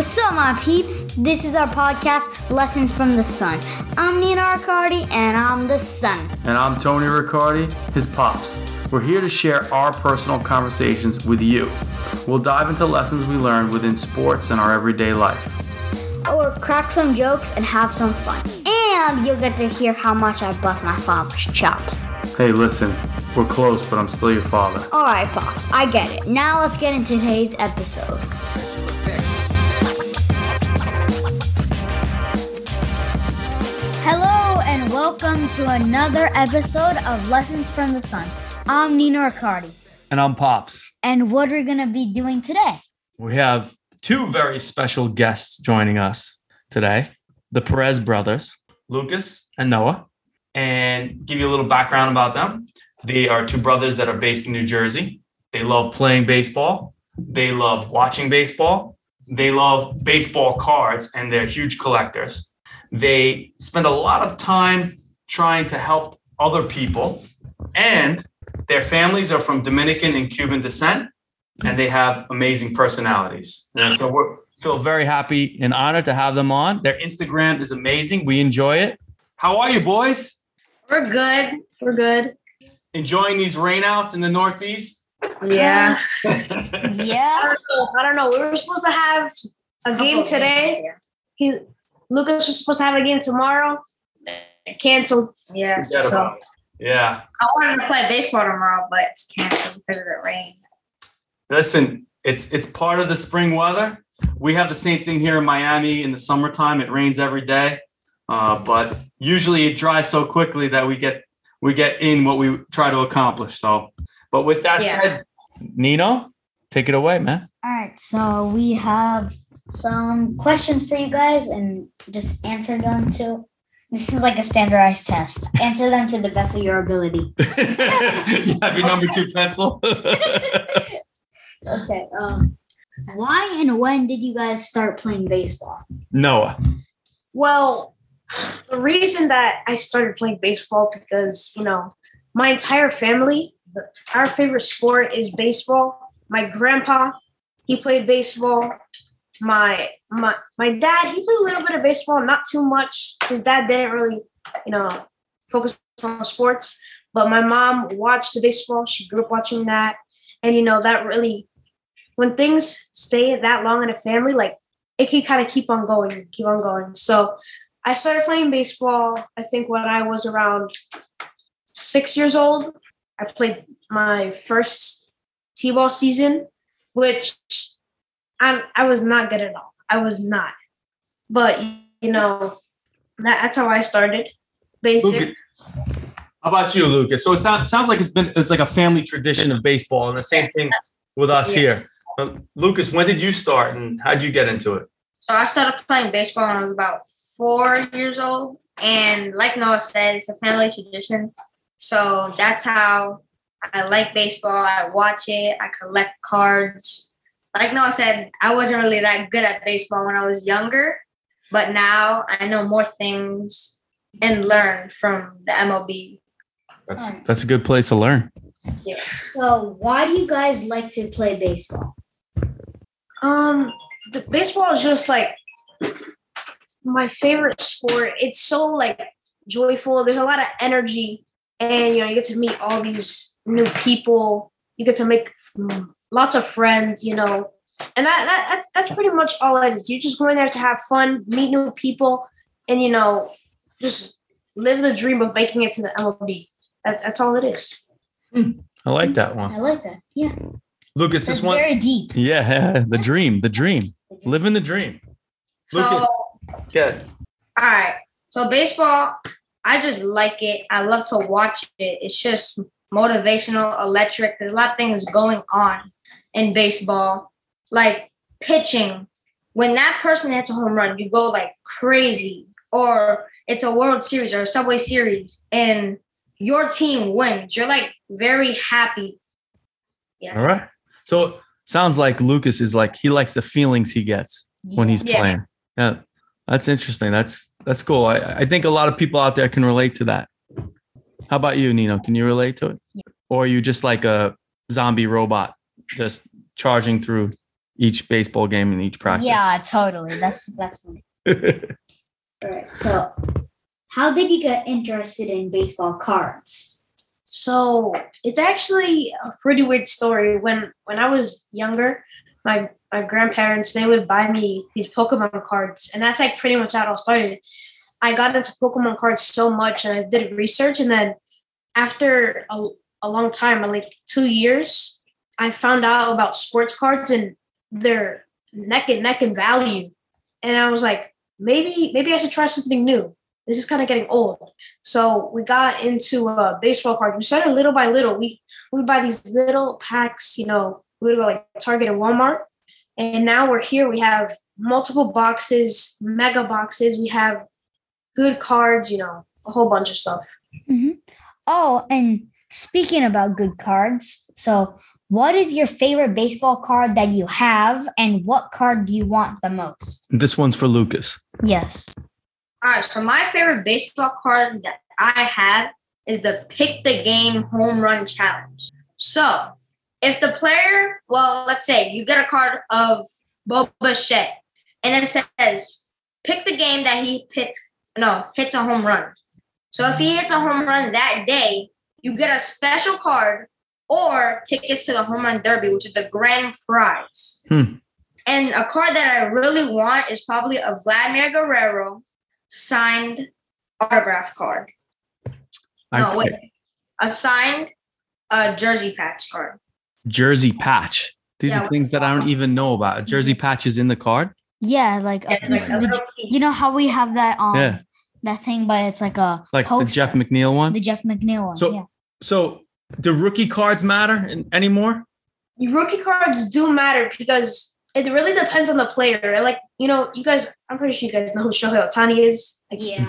What's up, my peeps? This is our podcast, Lessons from the Son. I'm Nino Riccardi, and I'm the son. And I'm Tony Riccardi, his pops. We're here to share our personal conversations with you. We'll dive into lessons we learned within sports and our everyday life. Or crack some jokes and have some fun. And you'll get to hear how much I bust my father's chops. Hey, listen, we're close, but I'm still your father. Alright, Pops, I get it. Now let's get into today's episode. Welcome to another episode of Lessons from the Son. I'm Nino Riccardi. And I'm Pops. And what are we're going to be doing today? We have two very special guests joining us today the Perez brothers, Lucas and Noah. And give you a little background about them. They are two brothers that are based in New Jersey. They love playing baseball, they love watching baseball, they love baseball cards, and they're huge collectors. They spend a lot of time trying to help other people, and their families are from Dominican and Cuban descent, and they have amazing personalities. And so we feel very happy and honored to have them on. Their Instagram is amazing. We enjoy it. How are you, boys? We're good. We're good. Enjoying these rainouts in the Northeast? Yeah. Yeah. I don't know. We were supposed to have a game today. He Lucas was supposed to have a game tomorrow. Canceled. Yeah, so. Yeah. I wanted to play baseball tomorrow, but it's canceled because of the rain. Listen, it's it's part of the spring weather. We have the same thing here in Miami in the summertime. It rains every day, uh, but usually it dries so quickly that we get we get in what we try to accomplish. So, but with that Yeah. said, Nino, take it away, man. All right, so we have some questions for you guys and just answer them to. This is like a standardized test. Answer them to the best of your ability. you have your number two pencil. Okay. Um, why and when did you guys start playing baseball? Noah. Well, the reason that I started playing baseball because you know my entire family, our favorite sport is baseball. My grandpa, he played baseball. My my my dad, he played a little bit of baseball, not too much. His dad didn't really, you know, focus on sports. But my mom watched the baseball. She grew up watching that, and you know that really, when things stay that long in a family, like it can kind of keep on going, keep on going. So I started playing baseball, I think when I was around six years old. I played my first T ball season, which I, I was not good at all. I was not. But, you know, that, that's how I started. Basic. How about you, Lucas? So it sounds sounds like it's been it's like a family tradition of baseball, and the same thing with us Yeah. here. Uh, Lucas, when did you start, and how did you get into it? So I started playing baseball when I was about four years old. And like Noah said, it's a family tradition. So that's how I like baseball. I watch it, I collect cards. Like Noah said, I wasn't really that good at baseball when I was younger, but now I know more things and learn from the MLB. That's that's a good place to learn. Yeah. So, why do you guys like to play baseball? Um, the baseball is just like my favorite sport. It's so like joyful. There's a lot of energy, and you know you get to meet all these new people. You get to make mm, lots of friends. You know, and that, that that's that's pretty much all it is. You're just going there to have fun, meet new people, and you know, just live the dream of making it to the MLB. That's that's all it is. Hmm. I like that one, I like that. Yeah, Lucas. that's This one, very deep. yeah, the dream, the dream, living the dream. So, Lucas. all Good. right. So baseball, I just like it. I love to watch it. It's just motivational, electric. There's a lot of things going on in baseball, like pitching. When that person hits a home run, you go like crazy. Or it's a World Series or a Subway Series, and your team wins. You're like very happy. Yeah. All right. So sounds like Lucas is like he likes the feelings he gets when he's Yeah. playing. Yeah, that's interesting. That's that's cool. I, I think a lot of people out there can relate to that. How about you, Nino? Can you relate to it? Or are you just like a zombie robot just charging through each baseball game and each practice. Yeah, totally. That's that's funny. All right. So, how did you get interested in baseball cards? So it's actually a pretty weird story. When when I was younger, my my grandparents they would buy me these Pokemon cards, and that's like pretty much how it all started. I got into Pokemon cards so much, and I did research, and then after a, a long time, like two years, I found out about sports cards and they're neck and neck in value, and I was like, maybe maybe I should try something new. This is kind of getting old. So we got into uh, baseball cards. We started little by little. We we buy these little packs, you know, we would go like Target and Walmart. And now we're here. We have multiple boxes, mega boxes. We have good cards, you know, a whole bunch of stuff. Oh, and speaking about good cards, so what is your favorite baseball card that you have, and what card do you want the most? this one's for Lucas. Yes. All right, so my favorite baseball card that I have is the Pick the Game Home Run Challenge. So, if the player, well, let's say you get a card of Bo Bichette, and it says pick the game that he hits, no, hits a home run. So if he hits a home run that day, you get a special card or tickets to the home run derby, which is the grand prize. Hmm. And a card that I really want is probably a Vladimir Guerrero signed autograph card. I No, wait. A signed uh, jersey patch card. Jersey patch. These Yeah, are things that I don't even know about. A jersey patch is in the card. Yeah, like a Yeah, piece like of a the, little piece. you know how we have that um Yeah, that thing, but it's like a like the. Jeff McNeil one. the Jeff McNeil one. So- yeah. So, do rookie cards matter in, anymore? Rookie cards do matter because it really depends on the player. Like, you know, you guys, I'm pretty sure you guys know who Shohei Ohtani is. Like, Yeah.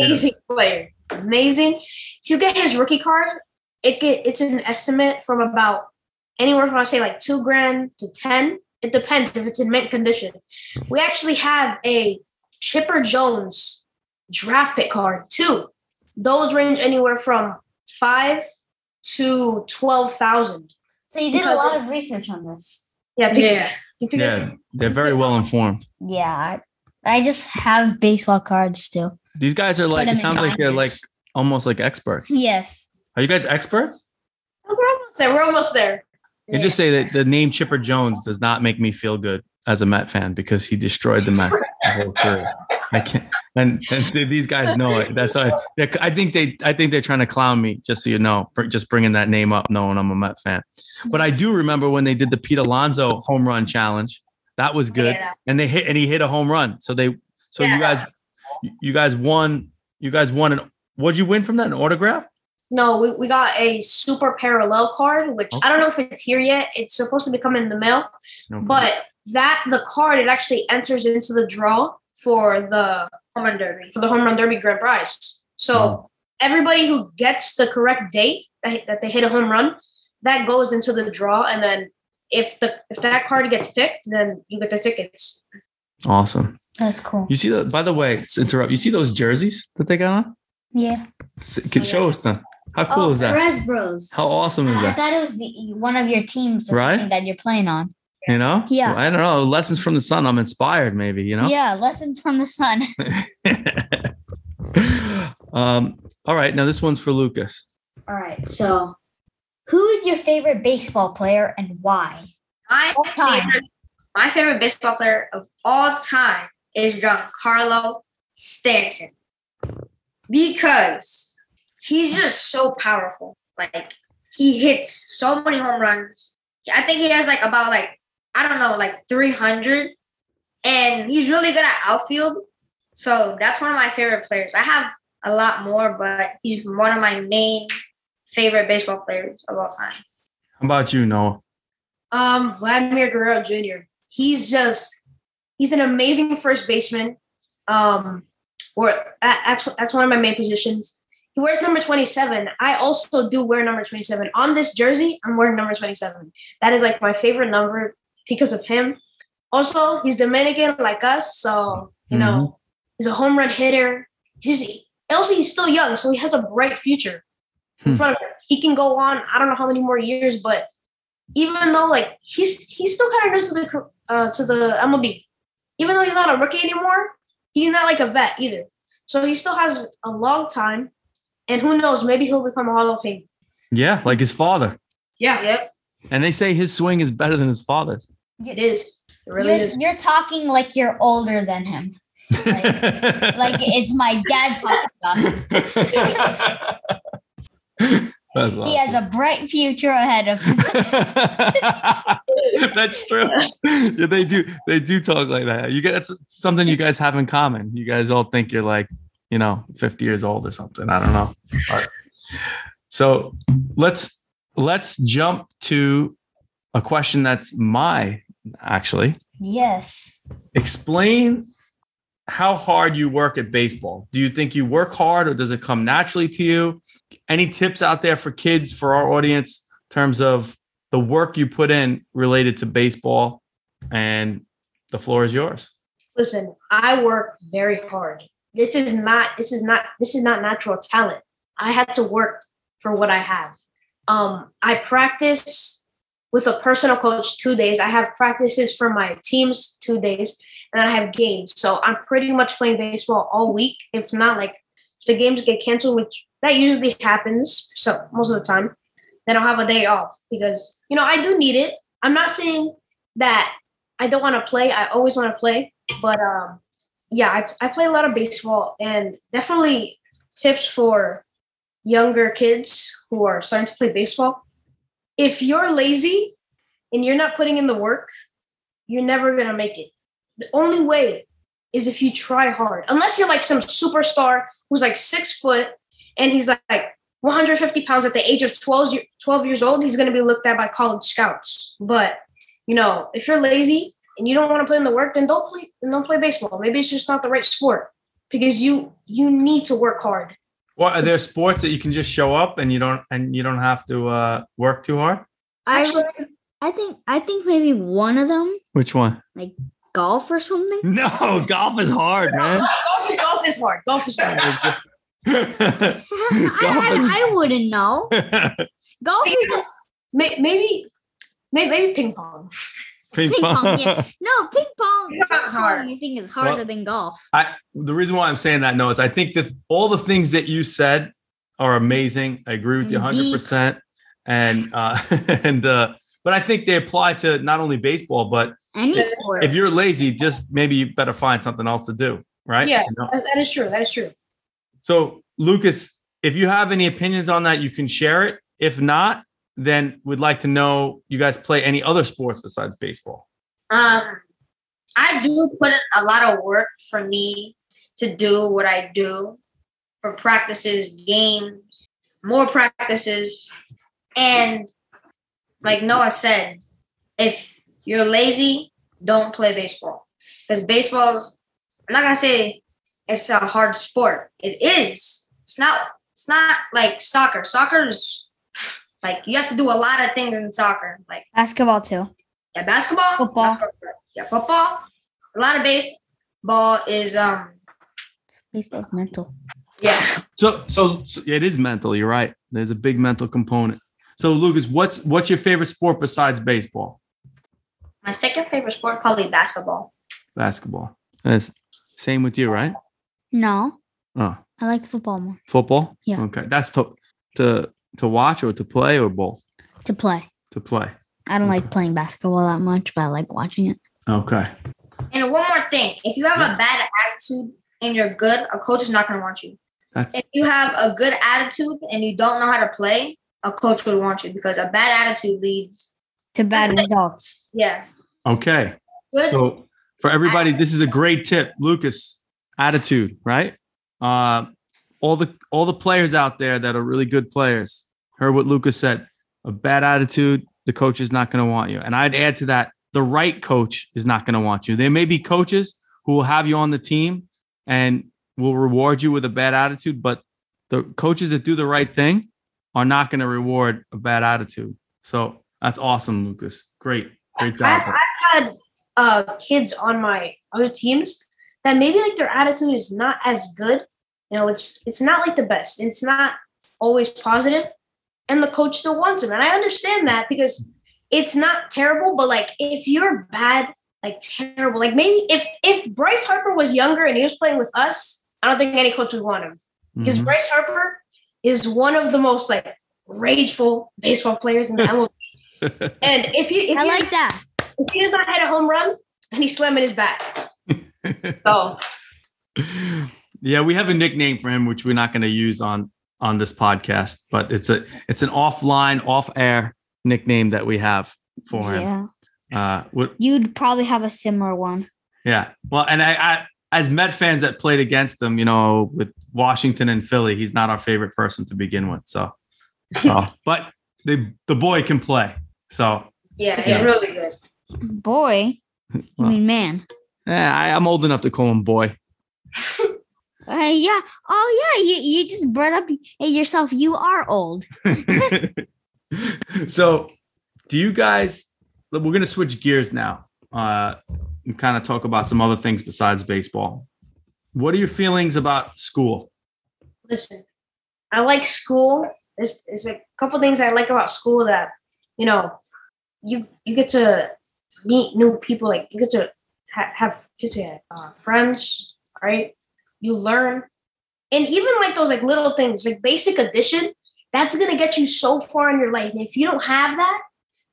amazing player. Amazing. If you get his rookie card, it get it's an estimate from about anywhere from I say like two grand to ten. It depends if it's in mint condition. We actually have a Chipper Jones draft pick card too. Those range anywhere from five to twelve thousand. So you did a lot of research on this. Yeah, Yeah. If you guys- Yeah, they're very well informed. Yeah. I, I just have baseball cards too. These guys are like. It sounds like they're like almost like experts. Yes. Are you guys experts? Oh, we're almost there. We're almost there. You just say that the name Chipper Jones does not make me feel good as a Met fan because he destroyed the Mets the whole career. I can't, and, and these guys know it. That's why I think they, I think they're trying to clown me. Just so you know, for just bringing that name up, knowing I'm a Met fan. But I do remember when they did the Pete Alonso home run challenge. That was good, Yeah. and they hit, and he hit a home run. So they, so you guys, you guys won. You guys won an. What'd you win from that? An autograph? No, we, we got a super parallel card, which oh. I don't know if it's here yet. It's supposed to be coming in the mail, No. but that the card it actually enters into the draw for the Home run derby. for the home run derby grand prize. So hmm. everybody who gets the correct date that, that they hit a home run, that goes into the draw, and then if the if that card gets picked, then you get the tickets. awesome. That's cool. You see that? By the way, to interrupt. You see those jerseys that they got on? Yeah. Can show us them. How cool oh, is that? Perez Bros. How awesome is I that? thought it was the, one of your teams or Right? something that you're playing on. You know? Yeah. I don't know. Lessons from the son. I'm inspired, maybe, you know? Yeah, lessons from the son. um, all right. Now this one's for Lucas. All right. So, who is your favorite baseball player and why? My All time. favorite, my favorite baseball player of all time is Giancarlo Stanton because he's just so powerful. Like he hits so many home runs. I think he has like about like I don't know like three hundred, and he's really good at outfield. So that's one of my favorite players. I have a lot more, but he's one of my main favorite baseball players of all time. How about you, Noah? Um, Vladimir Guerrero Jr. He's just he's an amazing first baseman. Um, or that's that's one of my main positions. He wears number 27. I also do wear number 27. On this jersey, I'm wearing number 27. That is like my favorite number because of him. Also, he's Dominican like us, so you know, he's a home run hitter. He's also he's still young, so he has a bright future in Hmm. front of him. He can go on, I don't know how many more years, but even though like he's he's still kind of new to the uh, to the MLB, even though he's not a rookie anymore, he's not like a vet either. So he still has a long time, and who knows, maybe he'll become a Hall of Fame. Yeah, like his father. Yeah, Yep. And they say his swing is better than his father's. It is. It really you're, is. you're talking like you're older than him. Like it's my dad talking about. him. That's He has a bright future ahead of him. awesome. That's true. Yeah, they do. They do talk like that. You guys, that's something you guys have in common. You guys all think you're like, you know, 50 years old or something. I don't know. Right. So let's let's jump to a question that's my actually. Yes. Explain how hard you work at baseball. Do you think you work hard or does it come naturally to you? Any tips out there for kids, for our audience, in terms of the work you put in related to baseball? And the floor is yours. Listen, I work very hard. This is not this is not this is not natural talent. I had to work for what I have. Um, I practice with a personal coach two days. I have practices for my teams two days, and I have games. So I'm pretty much playing baseball all week. If not, like if the games get canceled, which that usually happens, so most of the time, then I'll have a day off because you know I do need it. I'm not saying that I don't want to play. I always want to play, but um, yeah, I, I play a lot of baseball and definitely tips for younger kids who are starting to play baseball. If you're lazy and you're not putting in the work, you're never gonna make it. The only way is if you try hard. Unless you're like some superstar who's like six foot and he's like, like 150 pounds at the age of 12, 12 years old, he's gonna be looked at by college scouts. But you know, if you're lazy and you don't want to put in the work, then don't play. Then don't play baseball. Maybe it's just not the right sport because you you need to work hard. Well, are there sports that you can just show up and you don't and you don't have to uh, work too hard? Actually, I think I think maybe one of them, Which one? Like golf or something. No, golf is hard, man. golf, golf is hard. Golf is hard. I, I, I wouldn't know. Golf is Maybe, maybe, maybe ping pong. Ping Ping pong, yeah. no ping pong. Ping pong's hard. I think is harder Well- than golf. I the reason why I'm saying that no is I think that all the things that you said are amazing. I agree with you 100 percent And uh and uh but I think they apply to not only baseball, but Any Yeah. sport. if you're lazy, just maybe you better find something else to do, right? Yeah. You know? That- that is true. That is true. So Lucas, if you have any opinions on that, you can share it. If not, then we'd like to know you guys play any other sports besides baseball. Um, I do put a lot of work for me to do what I do for practices, games, more practices. And like Noah said, if you're lazy, don't play baseball. Because baseball's I'm not gonna say it's a hard sport. It is. It's not it's not like soccer. Soccer is like you have to do a lot of things in soccer. Like Basketball too. yeah, basketball, Football. Yeah, football. A lot of baseball is um Baseball's mental. yeah. So, so, so it is mental. You're right. There's a big mental component. So, Lucas, what's what's your favorite sport besides baseball? My second favorite sport probably basketball. Basketball. That's same with you, right? No, Oh, I like football more football. Yeah. Okay, that's to to to watch or to play or both. to play. To play. I don't like playing basketball that much, but I like watching it. Okay. And one more thing, if you have Yeah. a bad attitude and you're good, a coach is not gonna want you. That's If you have a good attitude and you don't know how to play, a coach would want you because a bad attitude leads To bad results. yeah. okay. Good. So for everybody, this is a great tip, Lucas. Attitude, right? Uh, all the all the players out there that are really good players heard what Lucas said. A bad attitude, the coach is not going to want you. And I'd add to that, the right coach is not going to want you. There may be coaches who will have you on the team and will reward you with a bad attitude, but the coaches that do the right thing are not going to reward a bad attitude. So that's awesome, Lucas. Great, great job. I've, I've had uh, kids on my other teams that maybe like their attitude is not as good. You know, it's it's not like the best. It's not always positive, and the coach still wants him. And I understand that because it's not terrible, but like if you're bad, like terrible, like maybe if if Bryce Harper was younger and he was playing with us, I don't think any coach would want him because Mhm. Bryce Harper is one of the most like rageful baseball players in the MLB. and if he if I he, like that. if he does not hit a home run, then he's slamming his bat. So yeah, we have a nickname for him, which we're not going to use on on this podcast, but it's a it's an offline, off air nickname that we have for him. Yeah. Uh, what, You'd probably have a similar one. yeah. Well, and I, I as Met fans that played against him, you know, with Washington and Philly, he's not our favorite person to begin with. So, so but the the boy can play. So Yeah, Yeah. really good. Boy. You Well. mean man. yeah, I, I'm old enough to call him boy. Uh, yeah. Oh yeah. You you just brought up yourself. You are old. so do you guys we're going to switch gears now uh and kind of talk about some other things besides baseball what are your feelings about school listen, I like school. There's, there's a couple things I like about school that, you know, you you get to meet new people. Like you get to ha- have just say, uh, friends, right? You learn, and even like those like little things, like basic addition. That's gonna get you so far in your life. And if you don't have that,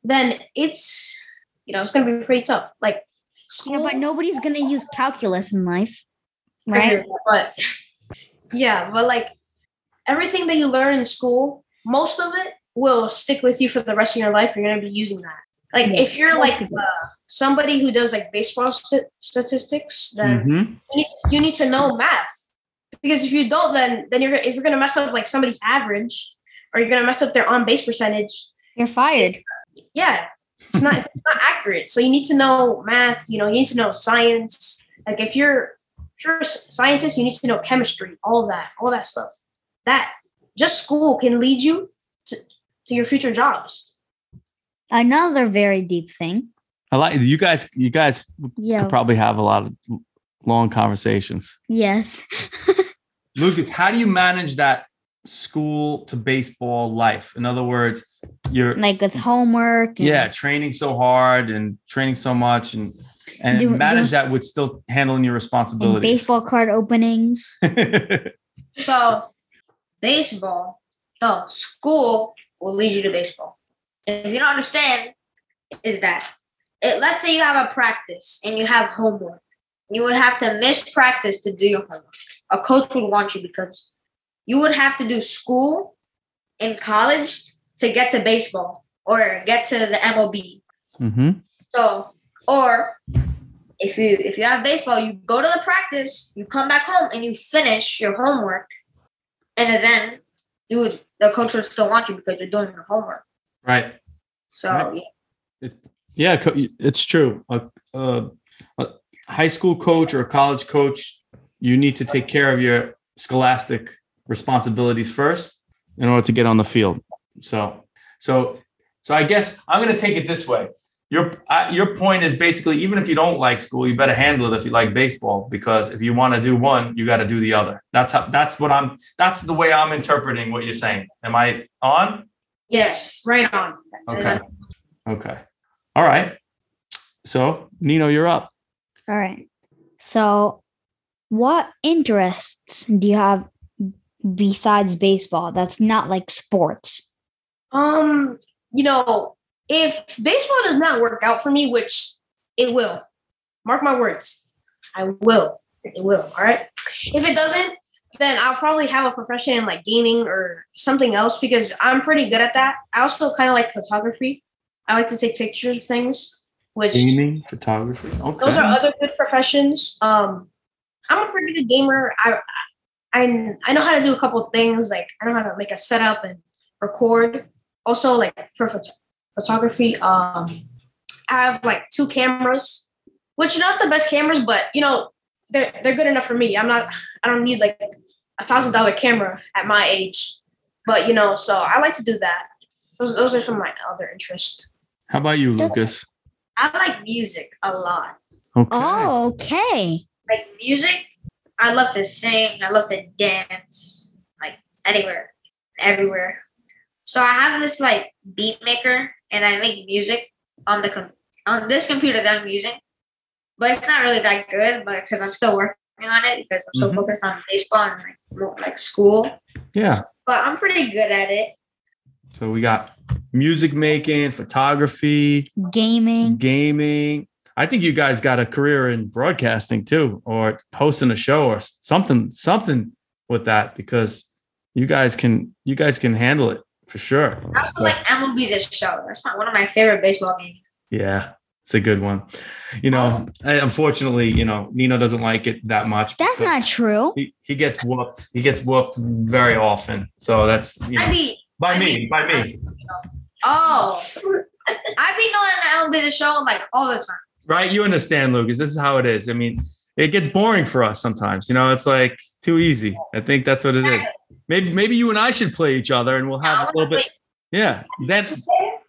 then it's you know it's gonna be pretty tough. Like Yeah, school, but nobody's gonna use calculus in life, right? But yeah, but like everything that you learn in school, most of it will stick with you for the rest of your life. You're gonna be using that. Like Yeah, if you're like most of it. uh, somebody who does like baseball st- statistics, then Mhm. you, need, you need to know math because if you don't, then then you're gonna- if you're gonna mess up like somebody's average or you're gonna mess up their on base percentage. You're fired. Yeah, it's not it's not accurate. So you need to know math. You know, you need to know science. Like if you're if you're a scientist, you need to know chemistry, all that, all that stuff. That just school can lead you to, to your future jobs. Another very deep thing. i like you guys you guys Yeah. could probably have a lot of long conversations yes. lucas how do you manage that school to baseball life in other words you're Like with homework. and- yeah training so hard and training so much and and Do- manage do- that with still handling your And responsibilities baseball card openings. So, baseball, no, school will lead you to baseball. If you don't understand, is that it, let's say you have a practice and you have homework. You would have to miss practice to do your homework. A coach would want you because you would have to do school in college to get to baseball or get to the MLB. hmm So, or if you if you have baseball, you go to the practice, you come back home, and you finish your homework, and then you would the coach would still want you because you're doing your homework. Right So Right. yeah, It's yeah, it's true. A, a, a high school coach or a college coach, you need to take care of your scholastic responsibilities first in order to get on the field. So, so, so I guess I'm going to take it this way. Your uh, your point is basically even if you don't like school, you better handle it if you like baseball because if you want to do one, you got to do the other. That's how. That's what I'm. That's the way I'm interpreting what you're saying. Am I on? Yes, Right on. Okay. Okay. All right. So, Nino, you're up. All right. So, what interests do you have besides baseball that's not like sports? Um, you know, if baseball does not work out for me, which it will, mark my words, I will. It will. All right. If it doesn't, then I'll probably have a profession in like gaming or something else because I'm pretty good at that. I also kind of like photography. I like to take pictures of things, which Gaming, photography. Okay. those are other good professions. Um, I'm a pretty good gamer. I, I I know how to do a couple things. Like I know how to make a setup and record. Also, like for phot- photography, um, I have like two cameras, which are not the best cameras, but you know they're they're good enough for me. I'm not. I don't need like a thousand dollar camera at my age, but you know, so I like to do that. Those those are some of my other interests. How about you, Lucas? I like music a lot. Okay. Oh, okay. Like music, I love to sing. I love to dance, like anywhere, everywhere. So I have this like beat maker and I make music on the com- on this computer that I'm using. But it's not really that good, but because I'm still working on it because I'm so Mhm. focused on baseball and like like school. Yeah. But I'm pretty good at it. So we got music making, photography, Gaming. gaming. I think you guys got a career in broadcasting too, or hosting a show or something, something with that because you guys can you guys can handle it for sure. I also So, like MLB this show. That's my, one of my favorite baseball games. yeah, it's a good one. You know, I- unfortunately, you know, Nino doesn't like it that much. That's not true. He, he gets whooped. He gets whooped very often. So that's you know, I be by I me, mean- by me. oh, I be knowing the MLB the show like all the time. right? You understand, Lucas. This is how it is. I mean, it gets boring for us sometimes. You know, it's like too easy. I think that's what it is. Maybe maybe you and I should play each other, and we'll have a little bit. Yeah, that's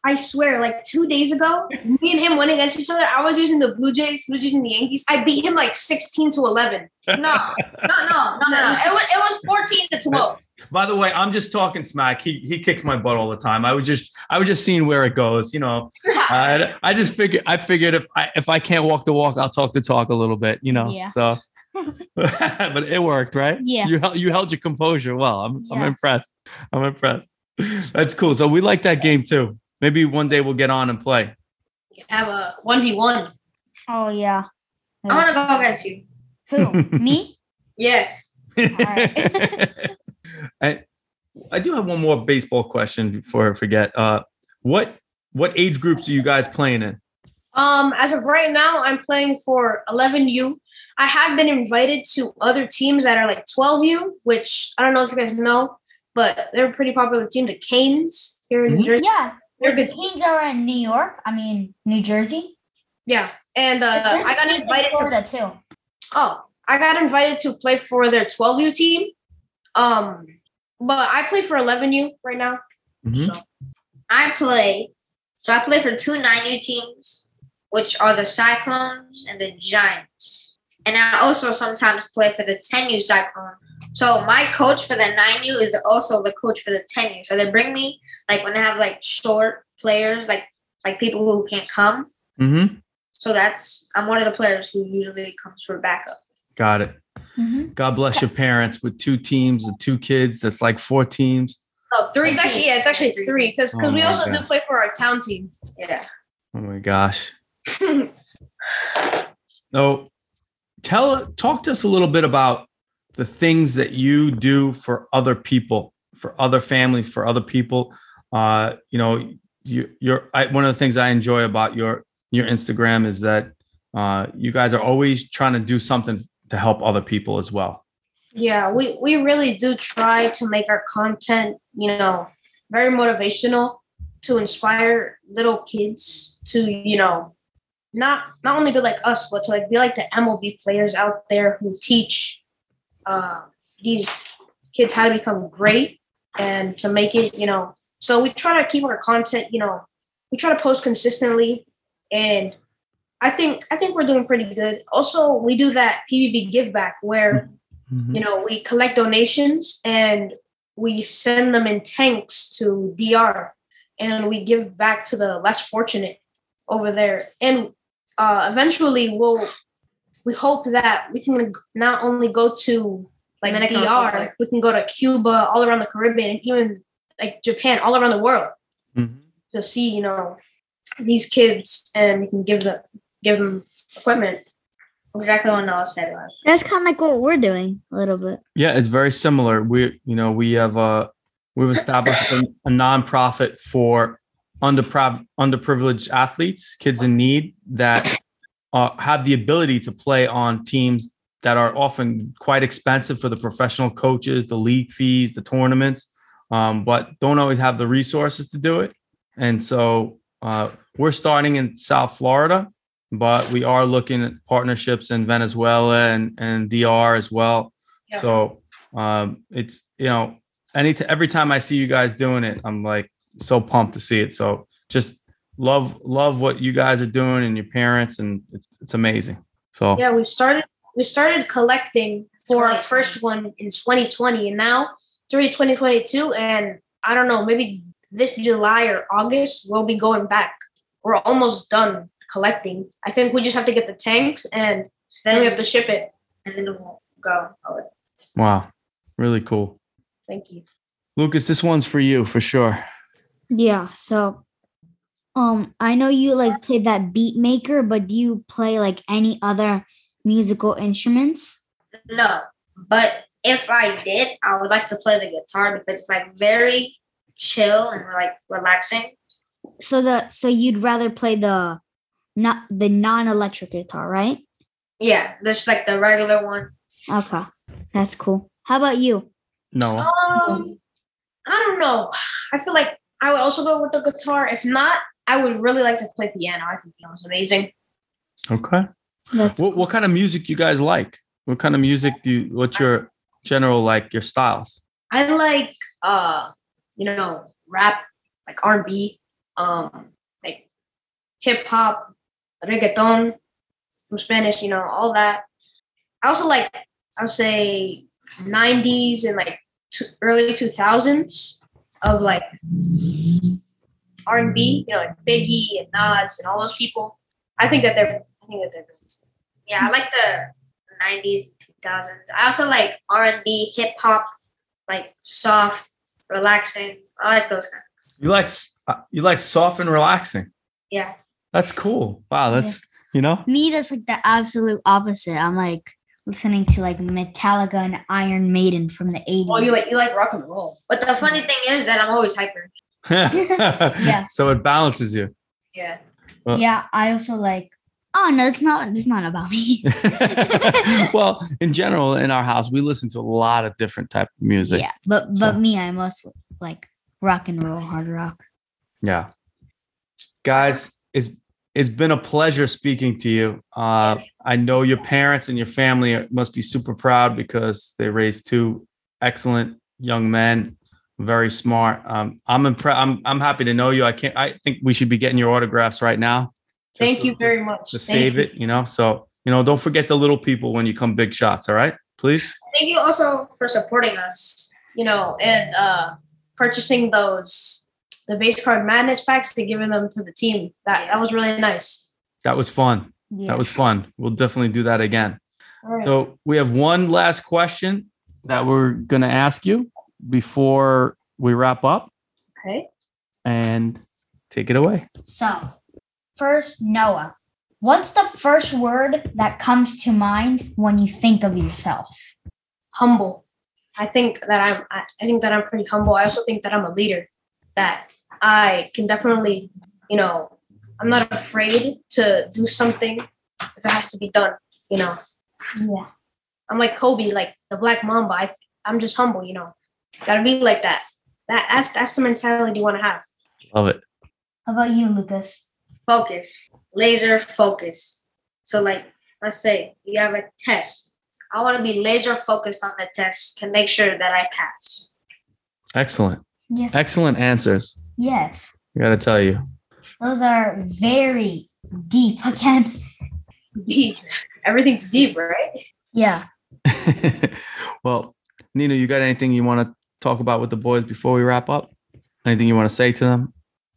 I swear, like two days ago, me and him went against each other. I was using the Blue Jays, he was using the Yankees. I beat him like 16 to 11. No, no, no, no, no, no. It was it was fourteen to twelve. By the way, I'm just talking smack. He he kicks my butt all the time. I was just I was just seeing where it goes. You know, I, I just figured I figured if I if I can't walk the walk, I'll talk the talk a little bit. You know, Yeah. so. but it worked, right? Yeah. You held you held your composure well. I'm I'm impressed. I'm impressed. That's cool. So we like that game too. Maybe one day we'll get on and play. Have a 1v1. Oh yeah. I want to go against you. Who? Me? Yes. right. I, I do have one more baseball question before I forget. Uh, what what age groups are you guys playing in? Um, as of right now, I'm playing for 11U. I have been invited to other teams that are like 12U, which I don't know if you guys know, but they're a pretty popular team, the Canes here in New Mhm. Jersey. Yeah. They're The good. Canes are in New York. I mean New Jersey. Yeah. And uh, There's a I got team in invited to Florida too. Oh, I got invited to play for their 12U team. Um, but I play for 11U right now. Mhm. So I play. So I play for two 9U teams, which are the Cyclones and the Giants. And I also sometimes play for the 10U Cyclone. So my coach for the 9U is also the coach for the 10U. So they bring me like when they have like short players, like like people who can't come. Mhm. So that's I'm one of the players who usually comes for backup. Got it. Mhm. God bless your parents with two teams and two kids. That's like four teams. Oh, three. it's actually yeah, it's actually three because Oh we my also do play for our town team. Yeah. Oh my gosh. Oh, tell talk to us a little bit about the things that you do for other people, for other families, for other people. Uh, you know, you, you're I, one of the things I enjoy about your your Instagram is that uh, you guys are always trying to do something to help other people as well. Yeah, we we really do try to make our content, you know, very motivational to inspire little kids to, you know, not not only be like us, but to like be like the MLB players out there who teach uh, these kids how to become great and to make it, you know. So we try to keep our content, you know, we try to post consistently, and I think I think we're doing pretty good. Also, we do that PBB give back where you know we collect donations and we send them in tanks to dr and we give back to the less fortunate over there and uh, eventually we'll we hope that we can not only go to like Dominican dr Republic. we can go to cuba all around the caribbean and even like japan all around the world Mhm. to see you know these kids and we can give them give them equipment Exactly what Noah said was. That's kind of like what we're doing a little bit. Yeah, it's very similar. We, you know, we have a we've established a, a nonprofit for underpriv- underprivileged athletes, kids in need that uh, have the ability to play on teams that are often quite expensive for the professional coaches, the league fees, the tournaments, um, but don't always have the resources to do it. And so uh, we're starting in South Florida, but we are looking at partnerships in Venezuela and, and DR as well. Yeah. So um, it's you know any t- every time I see you guys doing it, I'm like so pumped to see it. So just love love what you guys are doing and your parents, and it's it's amazing. So Yeah, we started we started collecting for our first one in 2020, and now it's already 2022. And I don't know, maybe this July or August, we'll be going back. We're almost done collecting. I think we just have to get the tanks and then Then we have to ship it. and then we'll go. Oh, Wow. Really cool. Thank you. Lucas, this one's for you for sure. Yeah. So, um, I know you like play that beat maker, but do you play like any other musical instruments? No, but if I did, I would like to play the guitar because it's like very chill and like relaxing. So the so you'd rather play the not the non-electric guitar, right? Yeah, there's like the regular one. Okay, that's cool. How about you? No. Um, I don't know. I feel like I would also go with the guitar. If not, I would really like to play piano. I think piano is amazing. Okay. That's What what kind of music you guys like? What kind of music do you what's your general like your styles? I like uh, you know, rap, like R and B, um, like hip hop, reggaeton, from Spanish, you know, all that. I also like I'll say '90s and like t- early 2000s of like R and B, you know, like Biggie and Nas and all those people. I think that they're I think that they're good. Yeah, I like the '90s, 2000s. I also like R&B, hip hop, like soft, relaxing. I like those kind. You like uh, you like soft and relaxing. Yeah, That's cool. Wow, that's you know. me. That's like the absolute opposite. I'm like listening to like Metallica and Iron Maiden from the '80s. Oh, you like you like rock and roll. but the funny thing is that I'm always hyper. Yeah. So it balances you. Yeah, yeah, I also like. Oh no, it's not. It's not about me. well, in general, in our house, we listen to a lot of different type of music. yeah, but So- but me, I must like rock and roll, hard rock. Yeah. Guys, it's it's been a pleasure speaking to you. Uh, I know your parents and your family must be super proud because they raised two excellent young men, very smart. Um, I'm impressed. I'm I'm happy to know you. I can't. I think we should be getting your autographs right now. Thank so- you very much. To Thank save you. it, you know. So you know, don't forget the little people when you come big shots. All right, please. thank you also for supporting us. you know, and uh purchasing those the base card madness packs to giving them to the team. That that was really nice. That was fun. Yeah. That was fun. We'll definitely do that again. All right. So we have one last question that we're going to ask you before we wrap up okay. and take it away. So, first, Noah, what's the first word that comes to mind when you think of yourself? Humble. I think that I'm I I think that I'm pretty humble. I also think that I'm a leader. That I can definitely, you know, I'm not afraid to do something if it has to be done, you know. Yeah. I'm like Kobe, like the Black Mamba. I, I'm just humble, you know. Gotta be like that. That that's that's the mentality you want to have. Love it. How about you, Lucas? Focus, laser focus. So, like, let's say you have a test. I want to be laser focused on the test to make sure that I pass. Excellent. Yeah. Excellent answers. Yes. I got to tell you. Those are very deep again. Deep. Everything's deep, right? Yeah. well, Nino, you got anything you want to talk about with the boys before we wrap up? Anything you want to say to them?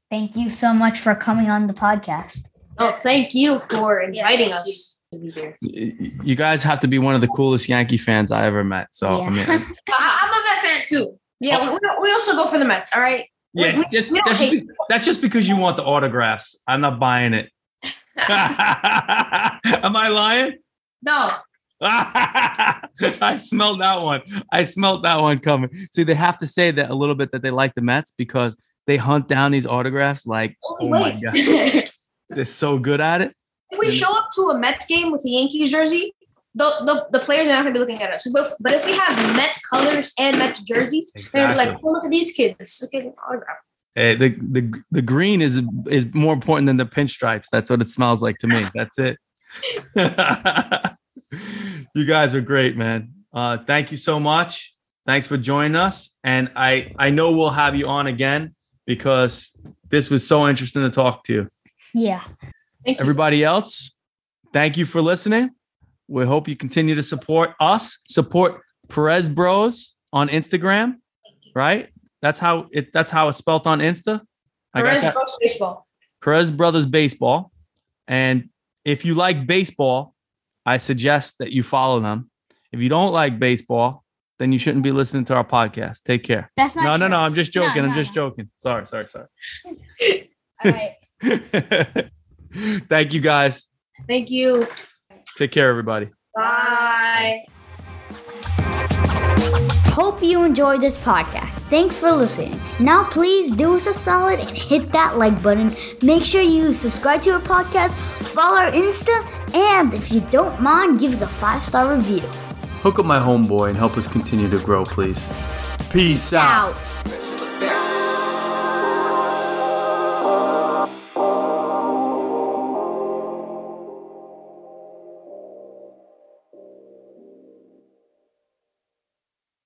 Thank you so much for coming on the podcast. Oh, thank you for inviting thank us to be here. Y- y- You guys have to be one of the coolest Yankee fans I ever met. So, I mean, Yeah. I- I'm a Met fan too. Yeah, we, we also go for the Mets. All right. yeah, we, just- we don't that's, hate just, that's just because you want the autographs. I'm not buying it. Am I lying? No, I smelled that one. I smelled that one coming. See, they have to say that a little bit that they like the Mets because they hunt down these autographs like, Only oh my. God, they're so good at it. If we show up to a Mets game with a Yankees jersey, the, the, the players are not going to be looking at us. But if, but if we have Mets colors and Mets jerseys, they're like, oh, look at these kids. Look at an autograph. Eh, the, the the green is is more important than the pinstripes. That's what it smells like to me. That's it. you guys are great, man. Uh, thank you so much. Thanks for joining us. And I I know we'll have you on again because this was so interesting to talk to you. Yeah. Thank you. Everybody else, thank you for listening. We hope you continue to support us, support Perez Bros on Instagram, right? That's how it. That's how it's spelt on Insta. Perez. Bros baseball. Perez Brothers Baseball. And if you like baseball, I suggest that you follow them. If you don't like baseball, then you shouldn't be listening to our podcast. Take care. That's not No, no, true. no. I'm just No, joking. I'm no, just no. joking. Sorry, sorry, sorry. All right. Thank you guys. Thank you. Take care, everybody. Bye. Hope you enjoyed this podcast. Thanks for listening. Now, please do us a solid and hit that like button. Make sure you subscribe to our podcast, follow our Insta, and if you don't mind, give us a five star review. Hook up my homeboy and help us continue to grow, please. Peace, Out.